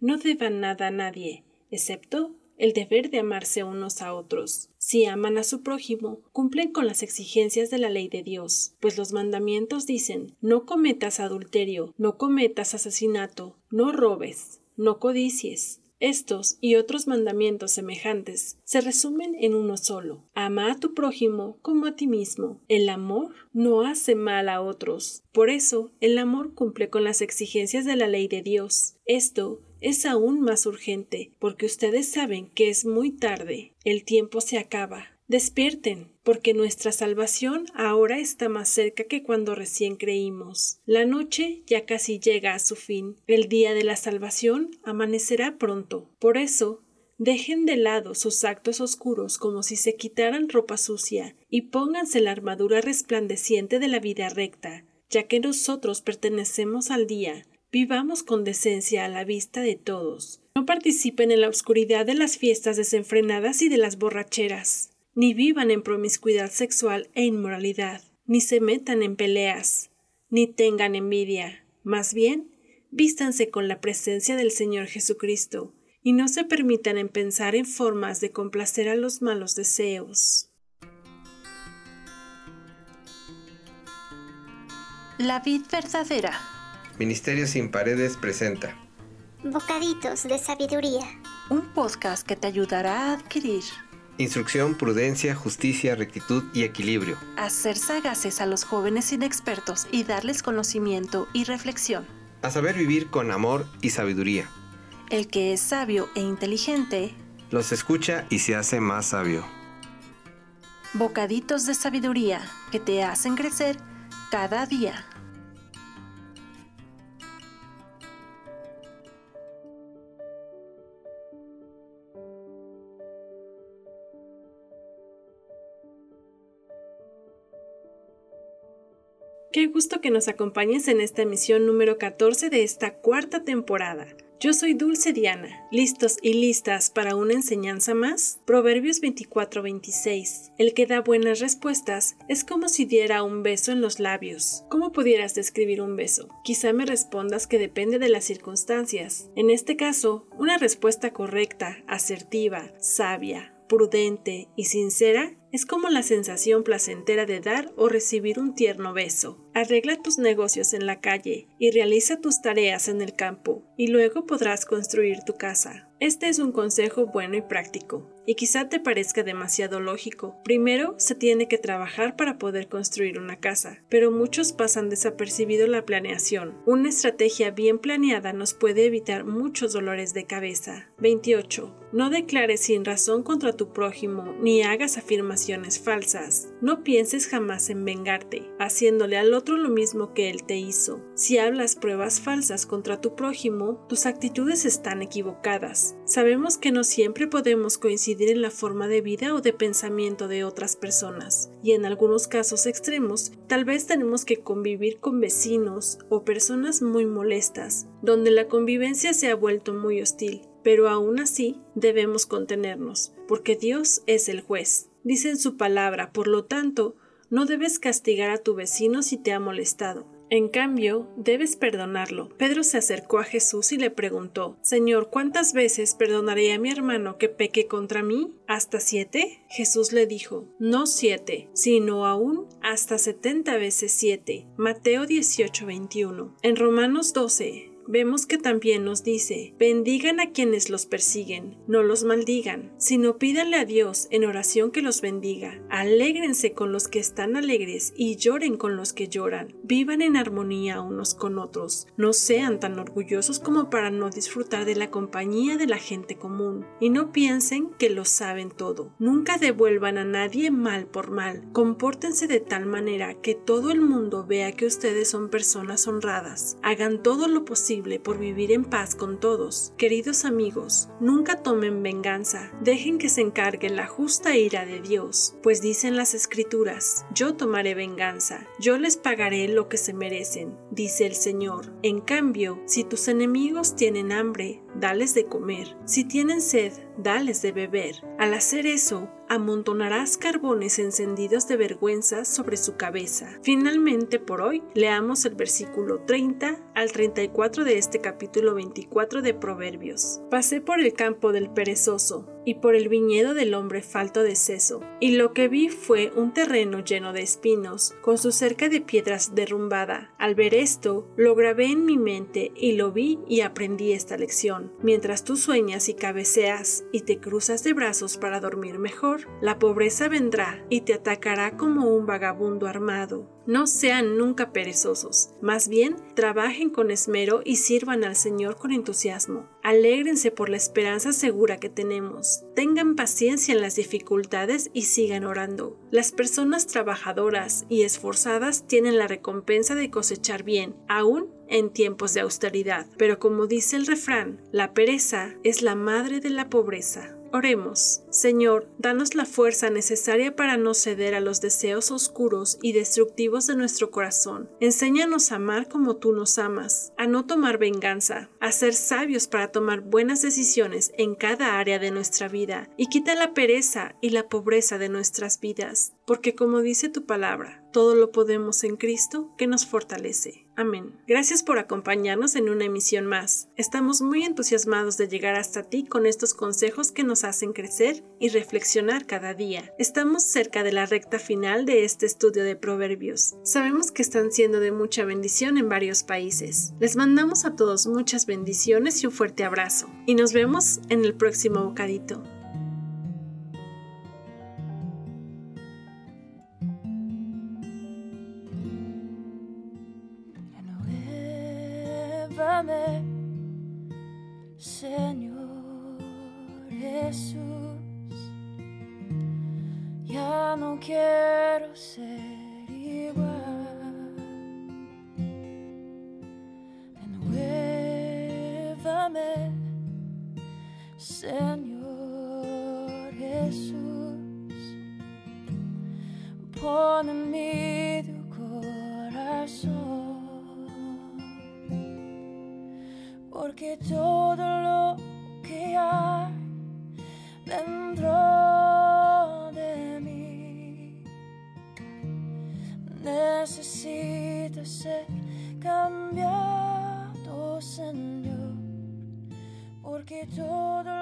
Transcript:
no deban nada a nadie, excepto el deber de amarse unos a otros. Si aman a su prójimo, cumplen con las exigencias de la ley de Dios, pues los mandamientos dicen no cometas adulterio, no cometas asesinato, no robes, no codicies. Estos y otros mandamientos semejantes se resumen en uno solo. Ama a tu prójimo como a ti mismo. El amor no hace mal a otros. Por eso, el amor cumple con las exigencias de la ley de Dios. Esto es aún más urgente, porque ustedes saben que es muy tarde, el tiempo se acaba. Despierten, porque nuestra salvación ahora está más cerca que cuando recién creímos. La noche ya casi llega a su fin. El día de la salvación amanecerá pronto. Por eso, dejen de lado sus actos oscuros como si se quitaran ropa sucia y pónganse la armadura resplandeciente de la vida recta, ya que nosotros pertenecemos al día Vivamos con decencia a la vista de todos. No participen en la oscuridad de las fiestas desenfrenadas y de las borracheras. Ni vivan en promiscuidad sexual e inmoralidad. Ni se metan en peleas. Ni tengan envidia. Más bien, vístanse con la presencia del Señor Jesucristo y no se permitan en pensar en formas de complacer a los malos deseos. La vid verdadera Ministerio Sin Paredes presenta Bocaditos de Sabiduría. Un podcast que te ayudará a adquirir instrucción, prudencia, justicia, rectitud y equilibrio. Hacer sagaces a los jóvenes inexpertos y darles conocimiento y reflexión. A saber vivir con amor y sabiduría. El que es sabio e inteligente los escucha y se hace más sabio. Bocaditos de sabiduría que te hacen crecer cada día. Qué gusto que nos acompañes en esta emisión número 14 de esta cuarta temporada. Yo soy Dulce Diana. ¿Listos y listas para una enseñanza más? Proverbios 24-26. El que da buenas respuestas es como si diera un beso en los labios. ¿Cómo pudieras describir un beso? Quizá me respondas que depende de las circunstancias. En este caso, una respuesta correcta, asertiva, sabia, prudente y sincera es como la sensación placentera de dar o recibir un tierno beso. Arregla tus negocios en la calle y realiza tus tareas en el campo, y luego podrás construir tu casa. Este es un consejo bueno y práctico, y quizá te parezca demasiado lógico. Primero, se tiene que trabajar para poder construir una casa, pero muchos pasan desapercibido la planeación. Una estrategia bien planeada nos puede evitar muchos dolores de cabeza. 28. No declares sin razón contra tu prójimo, ni hagas afirmaciones falsas. No pienses jamás en vengarte, haciéndole al otro lo mismo que él te hizo. Si hablas pruebas falsas contra tu prójimo, tus actitudes están equivocadas. Sabemos que no siempre podemos coincidir en la forma de vida o de pensamiento de otras personas, y en algunos casos extremos, tal vez tenemos que convivir con vecinos o personas muy molestas, donde la convivencia se ha vuelto muy hostil. Pero aún así debemos contenernos, porque Dios es el juez. Dice en su palabra, por lo tanto, no debes castigar a tu vecino si te ha molestado. En cambio, debes perdonarlo. Pedro se acercó a Jesús y le preguntó, Señor, ¿cuántas veces perdonaré a mi hermano que peque contra mí? ¿Hasta siete? Jesús le dijo, no siete, sino aún hasta setenta veces siete. Mateo 18, 21. En Romanos 12, vemos que también nos dice, bendigan a quienes los persiguen, no los maldigan, sino pídanle a Dios en oración que los bendiga. Alégrense con los que están alegres y lloren con los que lloran. Vivan en armonía unos con otros. No sean tan orgullosos como para no disfrutar de la compañía de la gente común. Y no piensen que lo saben todo. Nunca devuelvan a nadie mal por mal. Compórtense de tal manera que todo el mundo vea que ustedes son personas honradas. Hagan todo lo posible por vivir en paz con todos. Queridos amigos, nunca tomen venganza, dejen que se encargue la justa ira de Dios, pues dicen las escrituras, yo tomaré venganza, yo les pagaré lo que se merecen. Dice el Señor. En cambio, si tus enemigos tienen hambre, dales de comer. Si tienen sed, dales de beber. Al hacer eso, amontonarás carbones encendidos de vergüenza sobre su cabeza. Finalmente, por hoy, leamos el versículo 30 al 34 de este capítulo 24 de Proverbios. Pasé por el campo del perezoso y por el viñedo del hombre falto de seso, y lo que vi fue un terreno lleno de espinos, con su cerca de piedras derrumbada. Al ver esto, lo grabé en mi mente y lo vi y aprendí esta lección. Mientras tú sueñas y cabeceas y te cruzas de brazos para dormir mejor, la pobreza vendrá y te atacará como un vagabundo armado. No sean nunca perezosos, más bien trabajen con esmero y sirvan al Señor con entusiasmo. Alégrense por la esperanza segura que tenemos. Tengan paciencia en las dificultades y sigan orando. Las personas trabajadoras y esforzadas tienen la recompensa de cosechar bien, aún en tiempos de austeridad. Pero como dice el refrán, la pereza es la madre de la pobreza. Oremos. Señor, danos la fuerza necesaria para no ceder a los deseos oscuros y destructivos de nuestro corazón. Enséñanos a amar como tú nos amas, a no tomar venganza, a ser sabios para tomar buenas decisiones en cada área de nuestra vida y quita la pereza y la pobreza de nuestras vidas, porque como dice tu palabra, todo lo podemos en Cristo que nos fortalece. Amén. Gracias por acompañarnos en una emisión más. Estamos muy entusiasmados de llegar hasta ti con estos consejos que nos hacen crecer y reflexionar cada día. Estamos cerca de la recta final de este estudio de proverbios. Sabemos que están siendo de mucha bendición en varios países. Les mandamos a todos muchas bendiciones y un fuerte abrazo. Y nos vemos en el próximo bocadito. Señor Jesús. Ya no quiero ser igual. Renuévame, Señor Jesús. Pon en mi corazón. Porque todo lo que hay dentro de mí necesita ser cambiado, Señor, porque todo lo